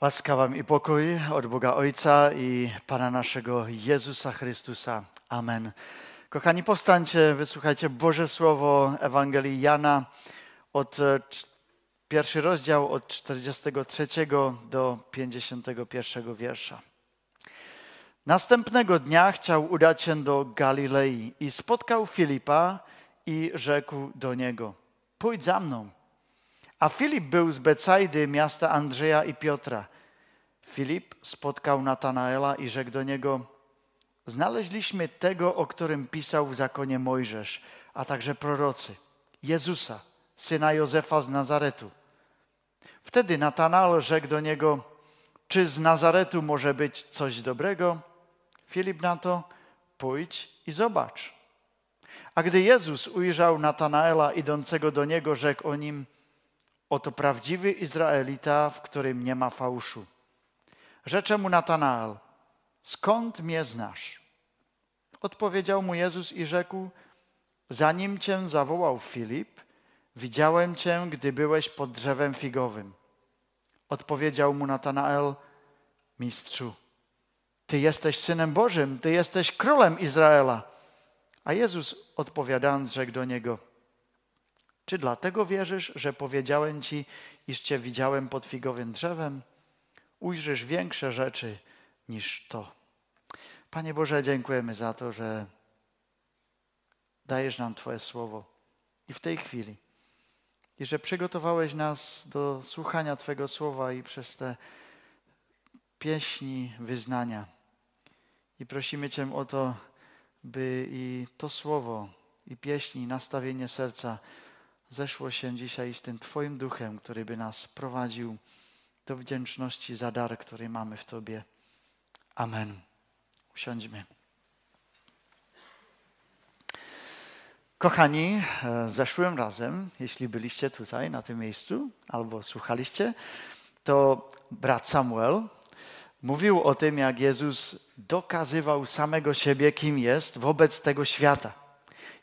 Łaska Wam i pokój od Boga Ojca i Pana naszego Jezusa Chrystusa. Amen. Kochani, powstańcie, wysłuchajcie Boże Słowo Ewangelii Jana od e, pierwszy rozdział od 43 do 51 wiersza. Następnego dnia chciał udać się do Galilei i spotkał Filipa i rzekł do niego: Pójdź za mną. A Filip był z Becajdy, miasta Andrzeja i Piotra. Filip spotkał Natanaela i rzekł do niego: Znaleźliśmy tego, o którym pisał w zakonie Mojżesz, a także prorocy, Jezusa, syna Józefa z Nazaretu. Wtedy Natanael rzekł do niego: Czy z Nazaretu może być coś dobrego? Filip na to: Pójdź i zobacz. A gdy Jezus ujrzał Natanaela idącego do niego, rzekł o nim: Oto prawdziwy Izraelita, w którym nie ma fałszu. Rzecze mu Natanael, skąd mnie znasz? Odpowiedział mu Jezus i rzekł, zanim cię zawołał Filip, widziałem cię, gdy byłeś pod drzewem figowym. Odpowiedział mu Natanael, mistrzu, ty jesteś Synem Bożym, ty jesteś Królem Izraela. A Jezus odpowiadając rzekł do niego, czy dlatego wierzysz, że powiedziałem ci, iż cię widziałem pod figowym drzewem? Ujrzysz większe rzeczy niż to. Panie Boże, dziękujemy za to, że dajesz nam Twoje słowo i w tej chwili. I że przygotowałeś nas do słuchania Twojego słowa i przez te pieśni wyznania. I prosimy Cię o to, by i to słowo, i pieśni, nastawienie serca zeszło się dzisiaj z tym Twoim duchem, który by nas prowadził do wdzięczności za dar, który mamy w Tobie. Amen. Usiądźmy. Kochani, e, zeszłym razem, jeśli byliście tutaj na tym miejscu albo słuchaliście, to brat Samuel mówił o tym, jak Jezus dokazywał samego siebie, kim jest wobec tego świata.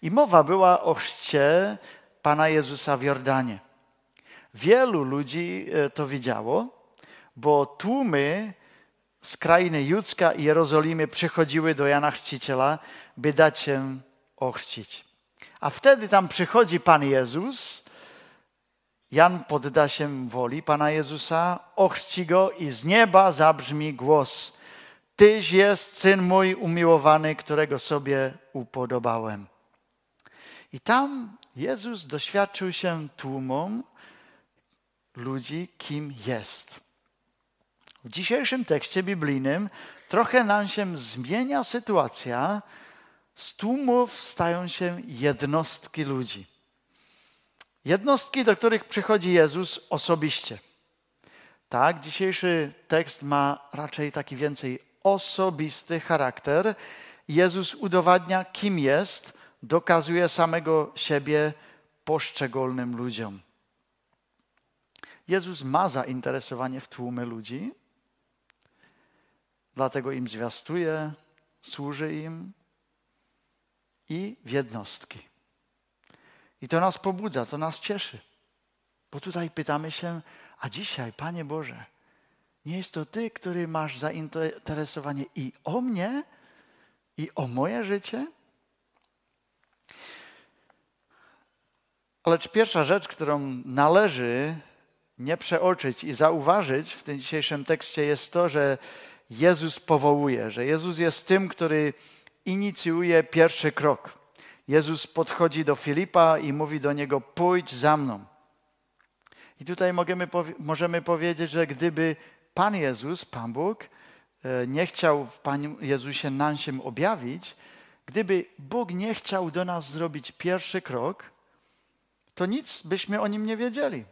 I mowa była o chrzcie Pana Jezusa w Jordanie. Wielu ludzi e, to widziało, bo tłumy z krainy Judzka i Jerozolimy przychodziły do Jana Chrzciciela, by dać się ochrzcić. A wtedy tam przychodzi Pan Jezus, Jan podda się woli Pana Jezusa, ochrzci go i z nieba zabrzmi głos. Tyś jest Syn mój umiłowany, którego sobie upodobałem. I tam Jezus doświadczył się tłumom ludzi, kim jest. W dzisiejszym tekście biblijnym trochę nam się zmienia sytuacja. Z tłumów stają się jednostki ludzi. Jednostki, do których przychodzi Jezus osobiście. Tak, dzisiejszy tekst ma raczej taki więcej osobisty charakter. Jezus udowadnia, kim jest, dokazuje samego siebie poszczególnym ludziom. Jezus ma zainteresowanie w tłumy ludzi, dlatego im zwiastuje, służy im i w jednostki. I to nas pobudza, to nas cieszy. Bo tutaj pytamy się, a dzisiaj, Panie Boże, nie jest to Ty, który masz zainteresowanie i o mnie, i o moje życie? Lecz pierwsza rzecz, którą należy nie przeoczyć i zauważyć w tym dzisiejszym tekście jest to, że Jezus powołuje, że Jezus jest tym, który inicjuje pierwszy krok. Jezus podchodzi do Filipa i mówi do niego: Pójdź za mną. I tutaj możemy, możemy powiedzieć, że gdyby Pan Jezus, Pan Bóg, e, nie chciał w Panu Jezusie nam się objawić, gdyby Bóg nie chciał do nas zrobić pierwszy krok, to nic byśmy o nim nie wiedzieli.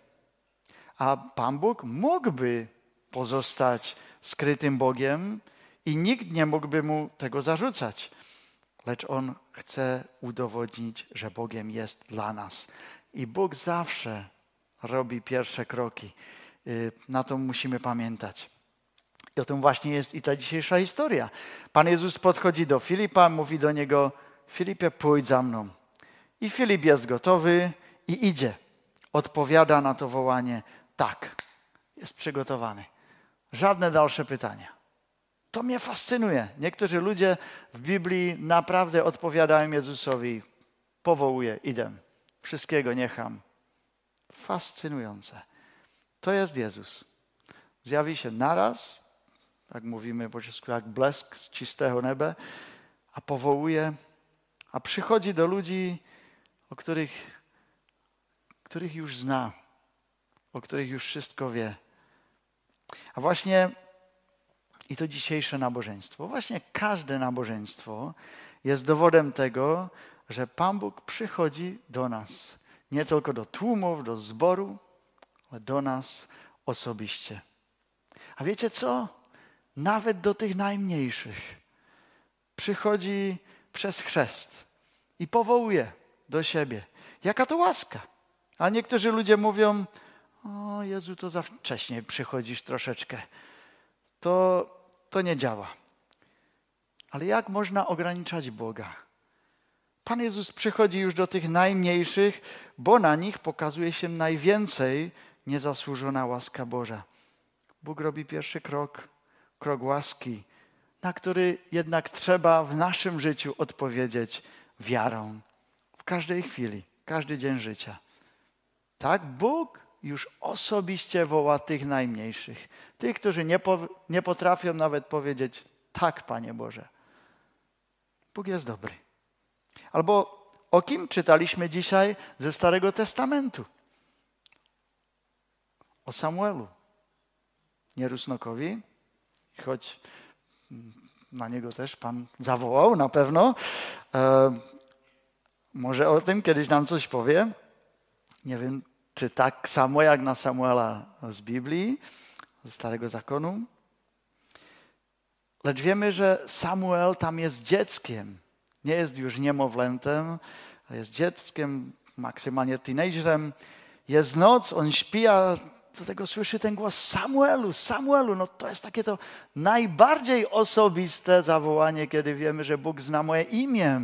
A Pan Bóg mógłby pozostać skrytym Bogiem i nikt nie mógłby mu tego zarzucać. Lecz on chce udowodnić, że Bogiem jest dla nas. I Bóg zawsze robi pierwsze kroki. Y, na to musimy pamiętać. I o tym właśnie jest i ta dzisiejsza historia. Pan Jezus podchodzi do Filipa, mówi do niego: Filipie, pójdź za mną. I Filip jest gotowy i idzie. Odpowiada na to wołanie: Tak, jest przygotowany. Żadne dalsze pytania. To mnie fascynuje. Niektórzy ludzie w Biblii naprawdę odpowiadają Jezusowi: powołuję, idę, wszystkiego niecham. Fascynujące. To jest Jezus. Zjawi się naraz, jak mówimy po czesku, jak blesk z czystego nieba, a powołuje, a przychodzi do ludzi, o których, których już zna, o których już wszystko wie. A właśnie i to dzisiejsze nabożeństwo, właśnie każde nabożeństwo jest dowodem tego, że Pan Bóg przychodzi do nas. Nie tylko do tłumów, do zboru, ale do nas osobiście. A wiecie co? Nawet do tych najmniejszych przychodzi przez chrzest i powołuje do siebie. Jaka to łaska. A niektórzy ludzie mówią, o Jezu, to za wcześnie przychodzisz troszeczkę. To, to nie działa. Ale jak można ograniczać Boga? Pan Jezus przychodzi już do tych najmniejszych, bo na nich pokazuje się najwięcej niezasłużona łaska Boża. Bóg robi pierwszy krok, krok łaski, na który jednak trzeba w naszym życiu odpowiedzieć wiarą. W każdej chwili, każdy dzień życia. Tak, Bóg już osobiście woła tych najmniejszych, tych, którzy nie, po, nie potrafią nawet powiedzieć tak, Panie Boże. Bóg jest dobry. Albo o kim czytaliśmy dzisiaj ze Starego Testamentu? O Samuelu. Nie Rusnokowi, choć na niego też Pan zawołał na pewno. E, może o tym kiedyś nam coś powie. Nie wiem, czy tak samo jak na Samuela z Biblii, ze Starego Zakonu. Lecz wiemy, że Samuel tam jest dzieckiem. Nie jest już niemowlętem, ale jest dzieckiem, maksymalnie teenagerem. Jest noc, on śpi, a do tego słyszy ten głos Samuelu, Samuelu. No to jest takie to najbardziej osobiste zawołanie, kiedy wiemy, że Bóg zna moje imię.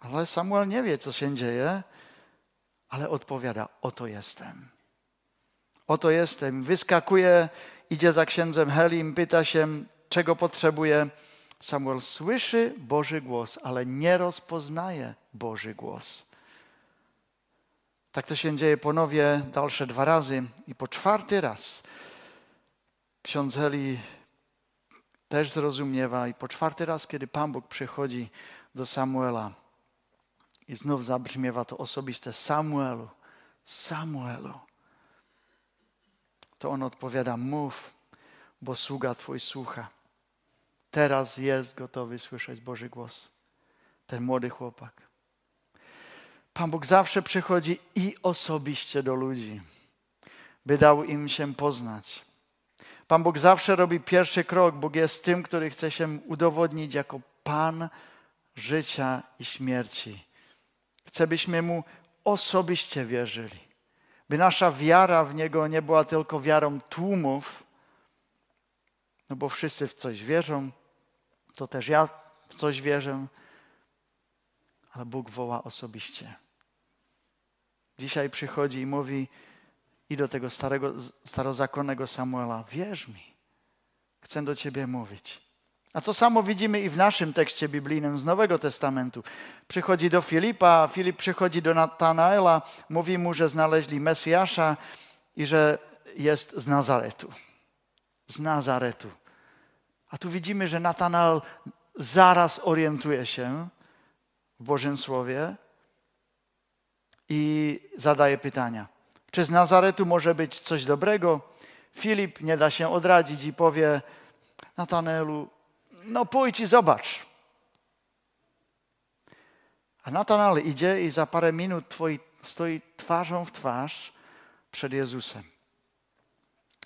Ale Samuel nie wie, co się dzieje, ale odpowiada: Oto jestem. Oto jestem. Wyskakuje, idzie za księdzem Helim, pyta się, czego potrzebuje. Samuel słyszy Boży głos, ale nie rozpoznaje Boży głos. Tak to się dzieje ponownie dalsze dwa razy i po czwarty raz ksiądz Heli też zrozumiewa i po czwarty raz, kiedy Pan Bóg przychodzi do Samuela i znów zabrzmiewa to osobiste Samuelu, Samuelu, to on odpowiada, mów, bo sługa Twój słucha. Teraz jest gotowy słyszeć Boży głos. Ten młody chłopak. Pan Bóg zawsze przychodzi i osobiście do ludzi, by dał im się poznać. Pan Bóg zawsze robi pierwszy krok. Bóg jest tym, który chce się udowodnić jako Pan życia i śmierci. Chce, byśmy Mu osobiście wierzyli. By nasza wiara w Niego nie była tylko wiarą tłumów, no bo wszyscy w coś wierzą, to też ja w coś wierzę, ale Bóg woła osobiście. Dzisiaj przychodzi i mówi i do tego starego, starozakonnego Samuela, wierz mi, chcę do ciebie mówić. A to samo widzimy i w naszym tekście biblijnym z Nowego Testamentu. Przychodzi do Filipa, Filip przychodzi do Natanaela, mówi mu, że znaleźli Mesjasza i że jest z Nazaretu. Z Nazaretu. A tu widzimy, że Natanael zaraz orientuje się w Bożym Słowie i zadaje pytania. Czy z Nazaretu może być coś dobrego? Filip nie da się odradzić i powie Natanaelu, no pójdź i zobacz. A Natanael idzie i za parę minut twoi, stoi twarzą w twarz przed Jezusem.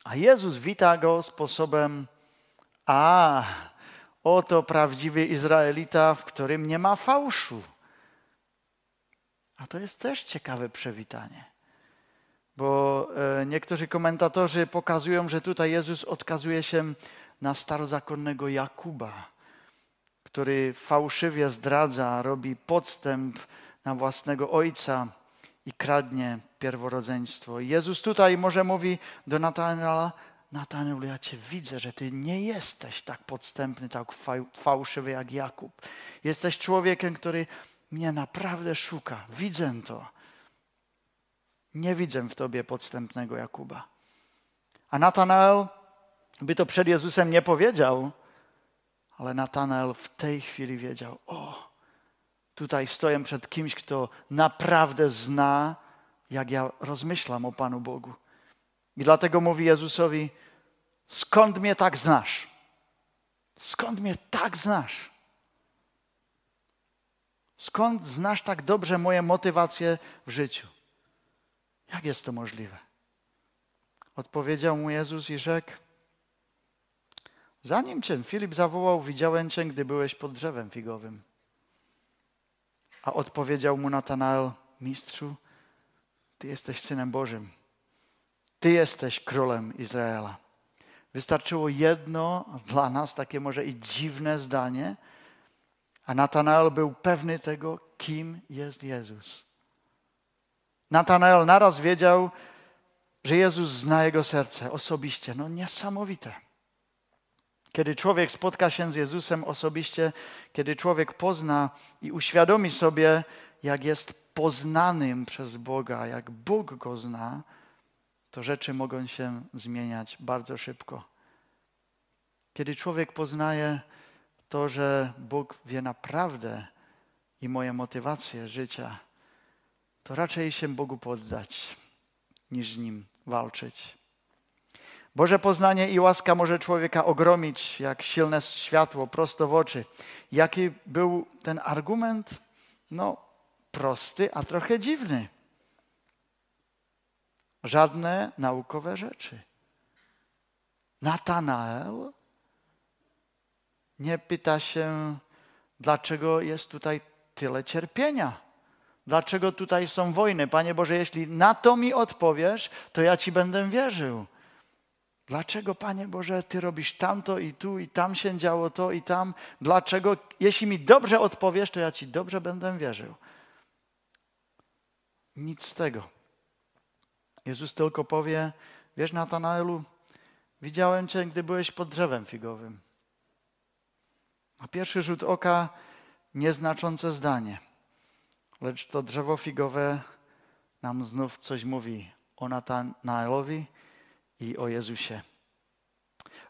A Jezus wita go sposobem, a oto prawdziwy Izraelita, w którym nie ma fałszu. A to jest też ciekawe przewitanie. Bo e, niektórzy komentatorzy pokazują, że tutaj Jezus odkazuje się na starozakonnego Jakuba, który fałszywie zdradza, robi podstęp na własnego ojca i kradnie pierworodzeństwo. Jezus tutaj może mówi do Natanaela, Natanael, ja Cię widzę, że Ty nie jesteś tak podstępny, tak fałszywy jak Jakub. Jesteś człowiekiem, który mnie naprawdę szuka. Widzę to. Nie widzę w Tobie podstępnego Jakuba. A Natanael by to przed Jezusem nie powiedział, ale Natanael w tej chwili wiedział, o, tutaj stoję przed kimś, kto naprawdę zna, jak ja rozmyślam o Panu Bogu. I dlatego mówi Jezusowi, skąd mnie tak znasz? Skąd mnie tak znasz? Skąd znasz tak dobrze moje motywacje w życiu? Jak jest to możliwe? Odpowiedział mu Jezus i rzekł, zanim cię Filip zawołał, widziałem cię, gdy byłeś pod drzewem figowym. A odpowiedział mu Natanael, mistrzu, ty jesteś Synem Bożym. Ty jesteś królem Izraela. Wystarczyło jedno dla nas, takie może i dziwne zdanie, a Natanael był pewny tego, kim jest Jezus. Natanael naraz wiedział, że Jezus zna jego serce osobiście. No niesamowite. Kiedy człowiek spotka się z Jezusem osobiście, kiedy człowiek pozna i uświadomi sobie, jak jest poznanym przez Boga, jak Bóg go zna, to rzeczy mogą się zmieniać bardzo szybko. Kiedy człowiek poznaje to, że Bóg wie naprawdę i moje motywacje życia, to raczej się Bogu poddać, niż z Nim walczyć. Boże poznanie i łaska może człowieka ogromić jak silne światło prosto w oczy. Jaki był ten argument? No, prosty, a trochę dziwny. Żadne naukowe rzeczy. Natanael nie pyta się, dlaczego jest tutaj tyle cierpienia. Dlaczego tutaj są wojny? Panie Boże, jeśli na to mi odpowiesz, to ja Ci będę wierzył. Dlaczego, Panie Boże, Ty robisz tamto i tu i tam się działo to i tam? Dlaczego? Jeśli mi dobrze odpowiesz, to ja Ci dobrze będę wierzył. Nic z tego. Jezus tylko powie, wiesz Natanaelu, widziałem Cię, gdy byłeś pod drzewem figowym. Na pierwszy rzut oka nieznaczące zdanie, lecz to drzewo figowe nam znów coś mówi o Natanaelowi i o Jezusie.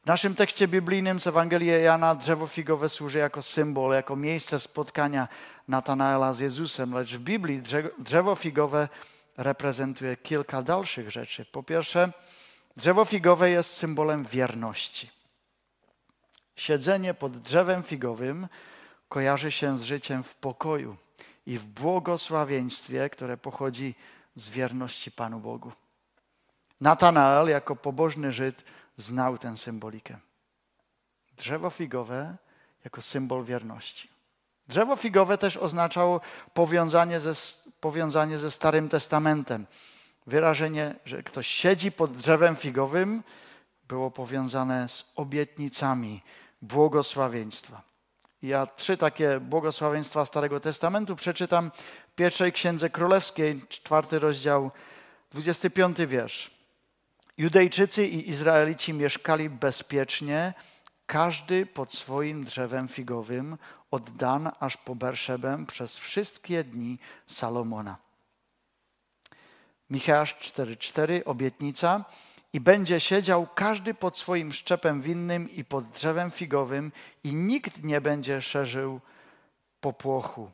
W naszym tekście biblijnym z Ewangelii Jana drzewo figowe służy jako symbol, jako miejsce spotkania Natanaela z Jezusem, lecz w Biblii drzewo figowe reprezentuje kilka dalszych rzeczy. Po pierwsze, drzewo figowe jest symbolem wierności. Siedzenie pod drzewem figowym kojarzy się z życiem w pokoju i w błogosławieństwie, które pochodzi z wierności Panu Bogu. Natanael jako pobożny Żyd znał tę symbolikę. Drzewo figowe jako symbol wierności. Drzewo figowe też oznaczało powiązanie ze, powiązanie ze Starym Testamentem. Wyrażenie, że ktoś siedzi pod drzewem figowym, było powiązane z obietnicami błogosławieństwa. Ja trzy takie błogosławieństwa Starego Testamentu przeczytam w pierwszej Księdze Królewskiej, czwarty rozdział, 25 wiersz. Judejczycy i Izraelici mieszkali bezpiecznie, każdy pod swoim drzewem figowym, od Dan aż po Berszebę przez wszystkie dni Salomona. Micheasz 4:4 obietnica i będzie siedział każdy pod swoim szczepem winnym i pod drzewem figowym i nikt nie będzie szerzył popłochu.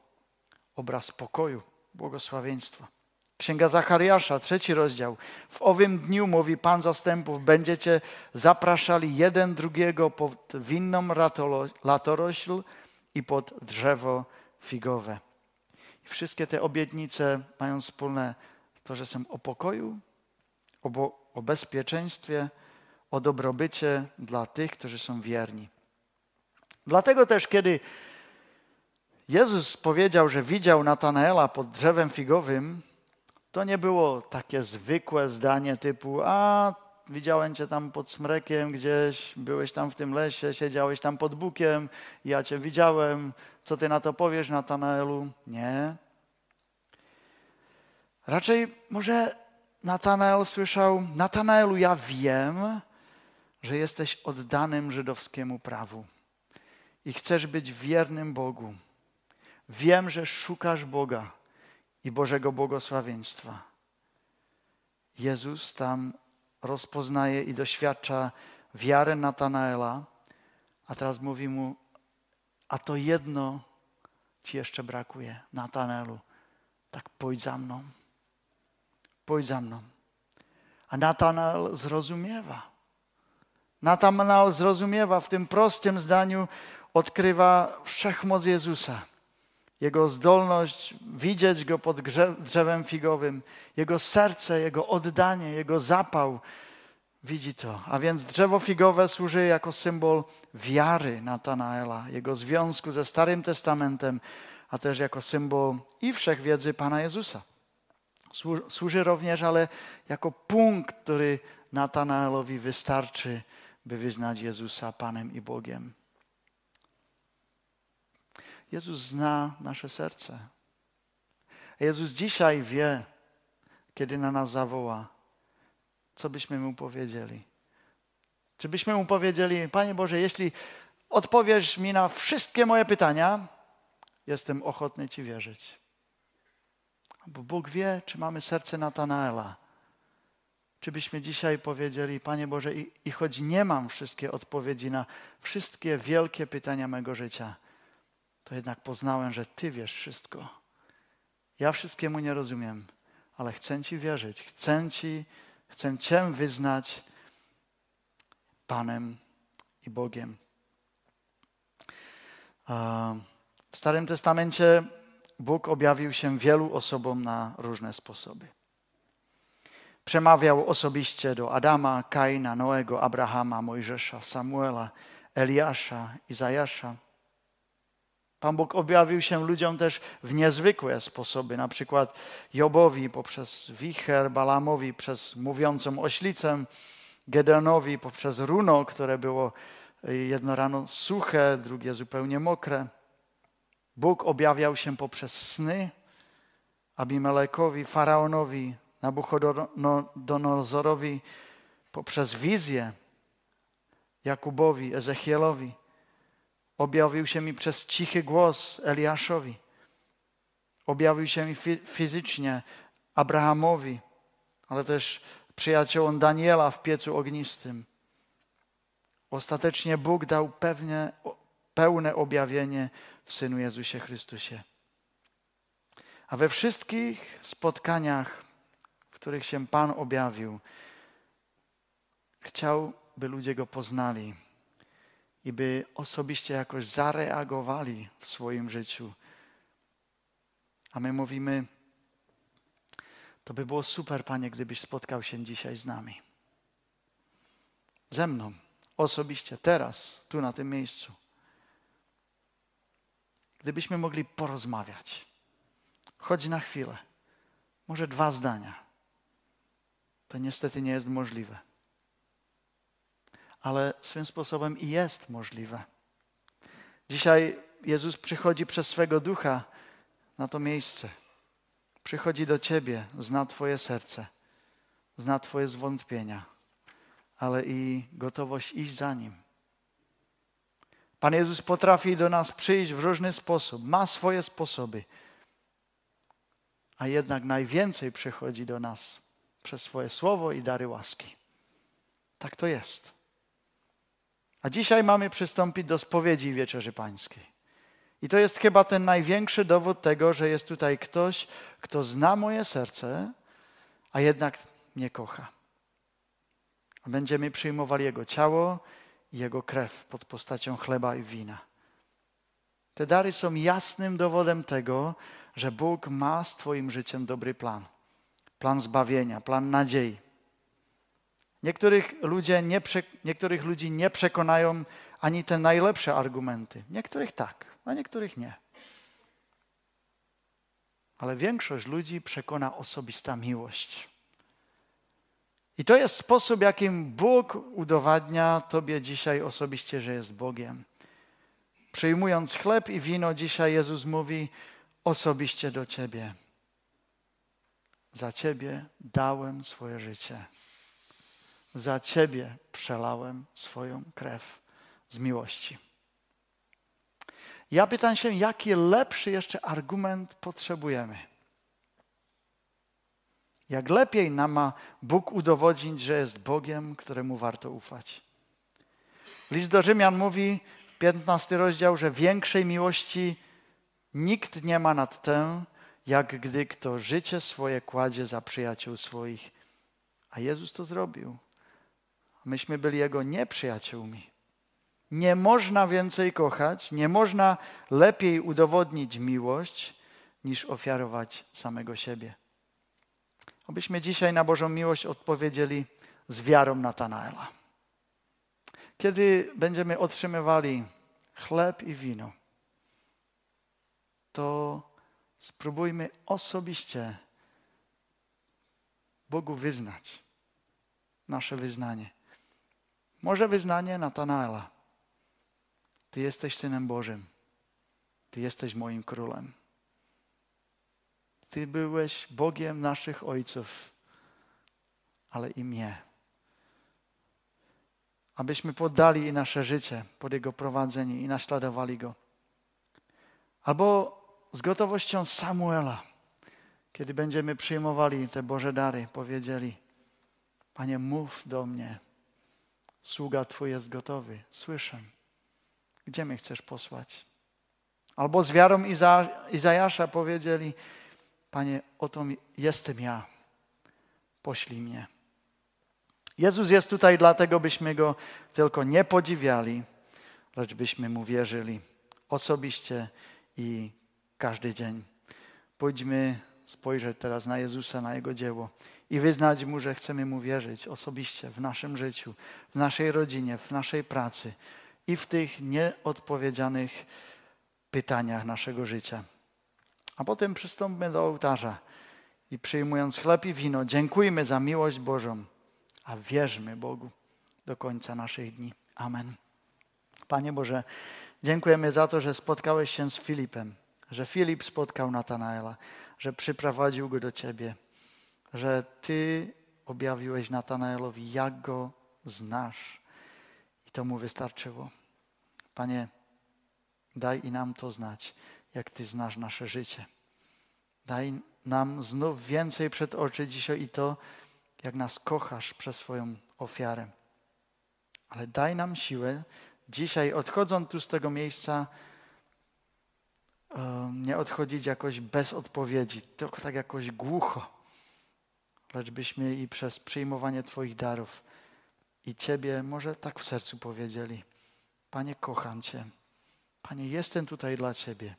Obraz pokoju, błogosławieństwa. Księga Zachariasza, trzeci rozdział. W owym dniu, mówi Pan zastępów, będziecie zapraszali jeden drugiego pod winną latorośl i pod drzewo figowe. I wszystkie te obietnice mają wspólne to, że są o pokoju, o, o bezpieczeństwie, o dobrobycie dla tych, którzy są wierni. Dlatego też, kiedy Jezus powiedział, że widział Natanaela pod drzewem figowym, to nie było takie zwykłe zdanie typu: A, widziałem cię tam pod smrekiem gdzieś, byłeś tam w tym lesie, siedziałeś tam pod bukiem, ja cię widziałem, co ty na to powiesz, Natanaelu? Nie. Raczej może Natanael słyszał: Natanaelu, ja wiem, że jesteś oddanym żydowskiemu prawu i chcesz być wiernym Bogu. Wiem, że szukasz Boga i Bożego błogosławieństwa. Jezus tam rozpoznaje i doświadcza wiarę Natanaela, a teraz mówi mu, a to jedno ci jeszcze brakuje, Natanaelu. Tak pójdź za mną. Pójdź za mną. A Natanael zrozumiewa. Natanael zrozumiewa w tym prostym zdaniu, odkrywa wszechmoc Jezusa. Jego zdolność widzieć Go pod drzewem figowym, Jego serce, Jego oddanie, Jego zapał. Widzi to. A więc drzewo figowe służy jako symbol wiary Natanaela, jego związku ze Starym Testamentem, a też jako symbol i wszechwiedzy Pana Jezusa. Służy również, ale jako punkt, który Natanaelowi wystarczy, by wyznać Jezusa Panem i Bogiem. Jezus zna nasze serce. Jezus dzisiaj wie, kiedy na nas zawoła, co byśmy mu powiedzieli. Czy byśmy mu powiedzieli, Panie Boże, jeśli odpowiesz mi na wszystkie moje pytania, jestem ochotny Ci wierzyć. Bo Bóg wie, czy mamy serce Natanaela. Czy byśmy dzisiaj powiedzieli, Panie Boże, i, i choć nie mam wszystkie odpowiedzi na wszystkie wielkie pytania mego życia, to jednak poznałem, że Ty wiesz wszystko. Ja wszystkiemu nie rozumiem, ale chcę Ci wierzyć, chcę Ci, chcę Cię wyznać Panem i Bogiem. W Starym Testamencie Bóg objawił się wielu osobom na różne sposoby. Przemawiał osobiście do Adama, Kaina, Noego, Abrahama, Mojżesza, Samuela, Eliasza, Izajasza. Pan Bóg objawił się ludziom też w niezwykłe sposoby, na przykład Jobowi poprzez wicher, Balamowi przez mówiącą oślicę, Gedeonowi poprzez runo, które było jedno rano suche, drugie zupełnie mokre. Bóg objawiał się poprzez sny Abimelekowi, Faraonowi, Nabuchodonozorowi, poprzez wizję Jakubowi, Ezechielowi. Objawił się mi przez cichy głos Eliaszowi. Objawił się mi fizycznie Abrahamowi, ale też przyjaciołom Daniela w piecu ognistym. Ostatecznie Bóg dał pewne, pełne objawienie w Synu Jezusie Chrystusie. A we wszystkich spotkaniach, w których się Pan objawił, chciał, by ludzie Go poznali i by osobiście jakoś zareagowali w swoim życiu. A my mówimy, to by było super, Panie, gdybyś spotkał się dzisiaj z nami. Ze mną, osobiście, teraz, tu na tym miejscu. Gdybyśmy mogli porozmawiać, choć na chwilę, może dwa zdania, to niestety nie jest możliwe. Ale swym sposobem i jest możliwe. Dzisiaj Jezus przychodzi przez swego ducha na to miejsce przychodzi do Ciebie, zna Twoje serce, zna Twoje zwątpienia, ale i gotowość iść za Nim. Pan Jezus potrafi do nas przyjść w różny sposób, ma swoje sposoby, a jednak najwięcej przychodzi do nas przez swoje słowo i dary łaski. Tak to jest. A dzisiaj mamy przystąpić do spowiedzi Wieczerzy Pańskiej. I to jest chyba ten największy dowód tego, że jest tutaj ktoś, kto zna moje serce, a jednak mnie kocha. Będziemy przyjmowali Jego ciało i Jego krew pod postacią chleba i wina. Te dary są jasnym dowodem tego, że Bóg ma z Twoim życiem dobry plan. Plan zbawienia, plan nadziei. Niektórych, ludzie nie, niektórych ludzi nie przekonają ani te najlepsze argumenty. Niektórych tak a niektórych nie. Ale większość ludzi przekona osobista miłość. I to jest sposób, jakim Bóg udowadnia Tobie dzisiaj osobiście, że jest Bogiem. Przyjmując chleb i wino, dzisiaj Jezus mówi osobiście do Ciebie. Za Ciebie dałem swoje życie. Za Ciebie przelałem swoją krew z miłości. Ja pytam się, jaki lepszy jeszcze argument potrzebujemy? Jak lepiej nam ma Bóg udowodnić, że jest Bogiem, któremu warto ufać? List do Rzymian mówi, 15 rozdział, że większej miłości nikt nie ma nad tę, jak gdy kto życie swoje kładzie za przyjaciół swoich. A Jezus to zrobił. Myśmy byli Jego nieprzyjaciółmi. Nie można więcej kochać, nie można lepiej udowodnić miłość, niż ofiarować samego siebie. Obyśmy dzisiaj na Bożą miłość odpowiedzieli z wiarą Natanaela. Kiedy będziemy otrzymywali chleb i wino, to spróbujmy osobiście Bogu wyznać nasze wyznanie. Może wyznanie Natanaela. Ty jesteś Synem Bożym. Ty jesteś moim królem. Ty byłeś Bogiem naszych ojców, ale i mnie. Abyśmy poddali nasze życie pod Jego prowadzenie i naśladowali Go. Albo z gotowością Samuela, kiedy będziemy przyjmowali te Boże dary, powiedzieli: Panie, mów do mnie, sługa Twój jest gotowy, słyszę. Gdzie mnie chcesz posłać? Albo z wiarą Iza, Izajasza powiedzieli: Panie, oto jestem ja, poślij mnie. Jezus jest tutaj dlatego, byśmy Go tylko nie podziwiali, lecz byśmy Mu wierzyli osobiście i każdy dzień. Pójdźmy spojrzeć teraz na Jezusa, na Jego dzieło i wyznać Mu, że chcemy Mu wierzyć osobiście w naszym życiu, w naszej rodzinie, w naszej pracy i w tych nieodpowiedzianych pytaniach naszego życia. A potem przystąpmy do ołtarza i przyjmując chleb i wino, dziękujmy za miłość Bożą, a wierzmy Bogu do końca naszych dni. Amen. Panie Boże, dziękujemy za to, że spotkałeś się z Filipem, że Filip spotkał Natanaela, że przyprowadził go do Ciebie, że Ty objawiłeś Natanaelowi, jak go znasz. I to mu wystarczyło. Panie, daj i nam to znać jak Ty znasz nasze życie. Daj nam znów więcej przed oczy dzisiaj i to, jak nas kochasz przez swoją ofiarę. Ale daj nam siłę dzisiaj, odchodząc tu z tego miejsca, nie odchodzić jakoś bez odpowiedzi, tylko tak jakoś głucho, lecz byśmy i przez przyjmowanie Twoich darów i Ciebie może tak w sercu powiedzieli: Panie, kocham Cię. Panie, jestem tutaj dla Ciebie.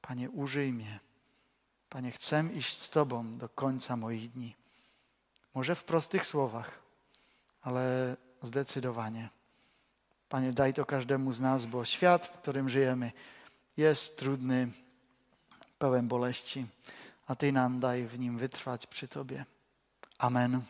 Panie, użyj mnie. Panie, chcę iść z Tobą do końca moich dni. Może w prostych słowach, ale zdecydowanie. Panie, daj to każdemu z nas, bo świat, w którym żyjemy, jest trudny, pełen boleści, a Ty nam daj w nim wytrwać przy Tobie. Amen.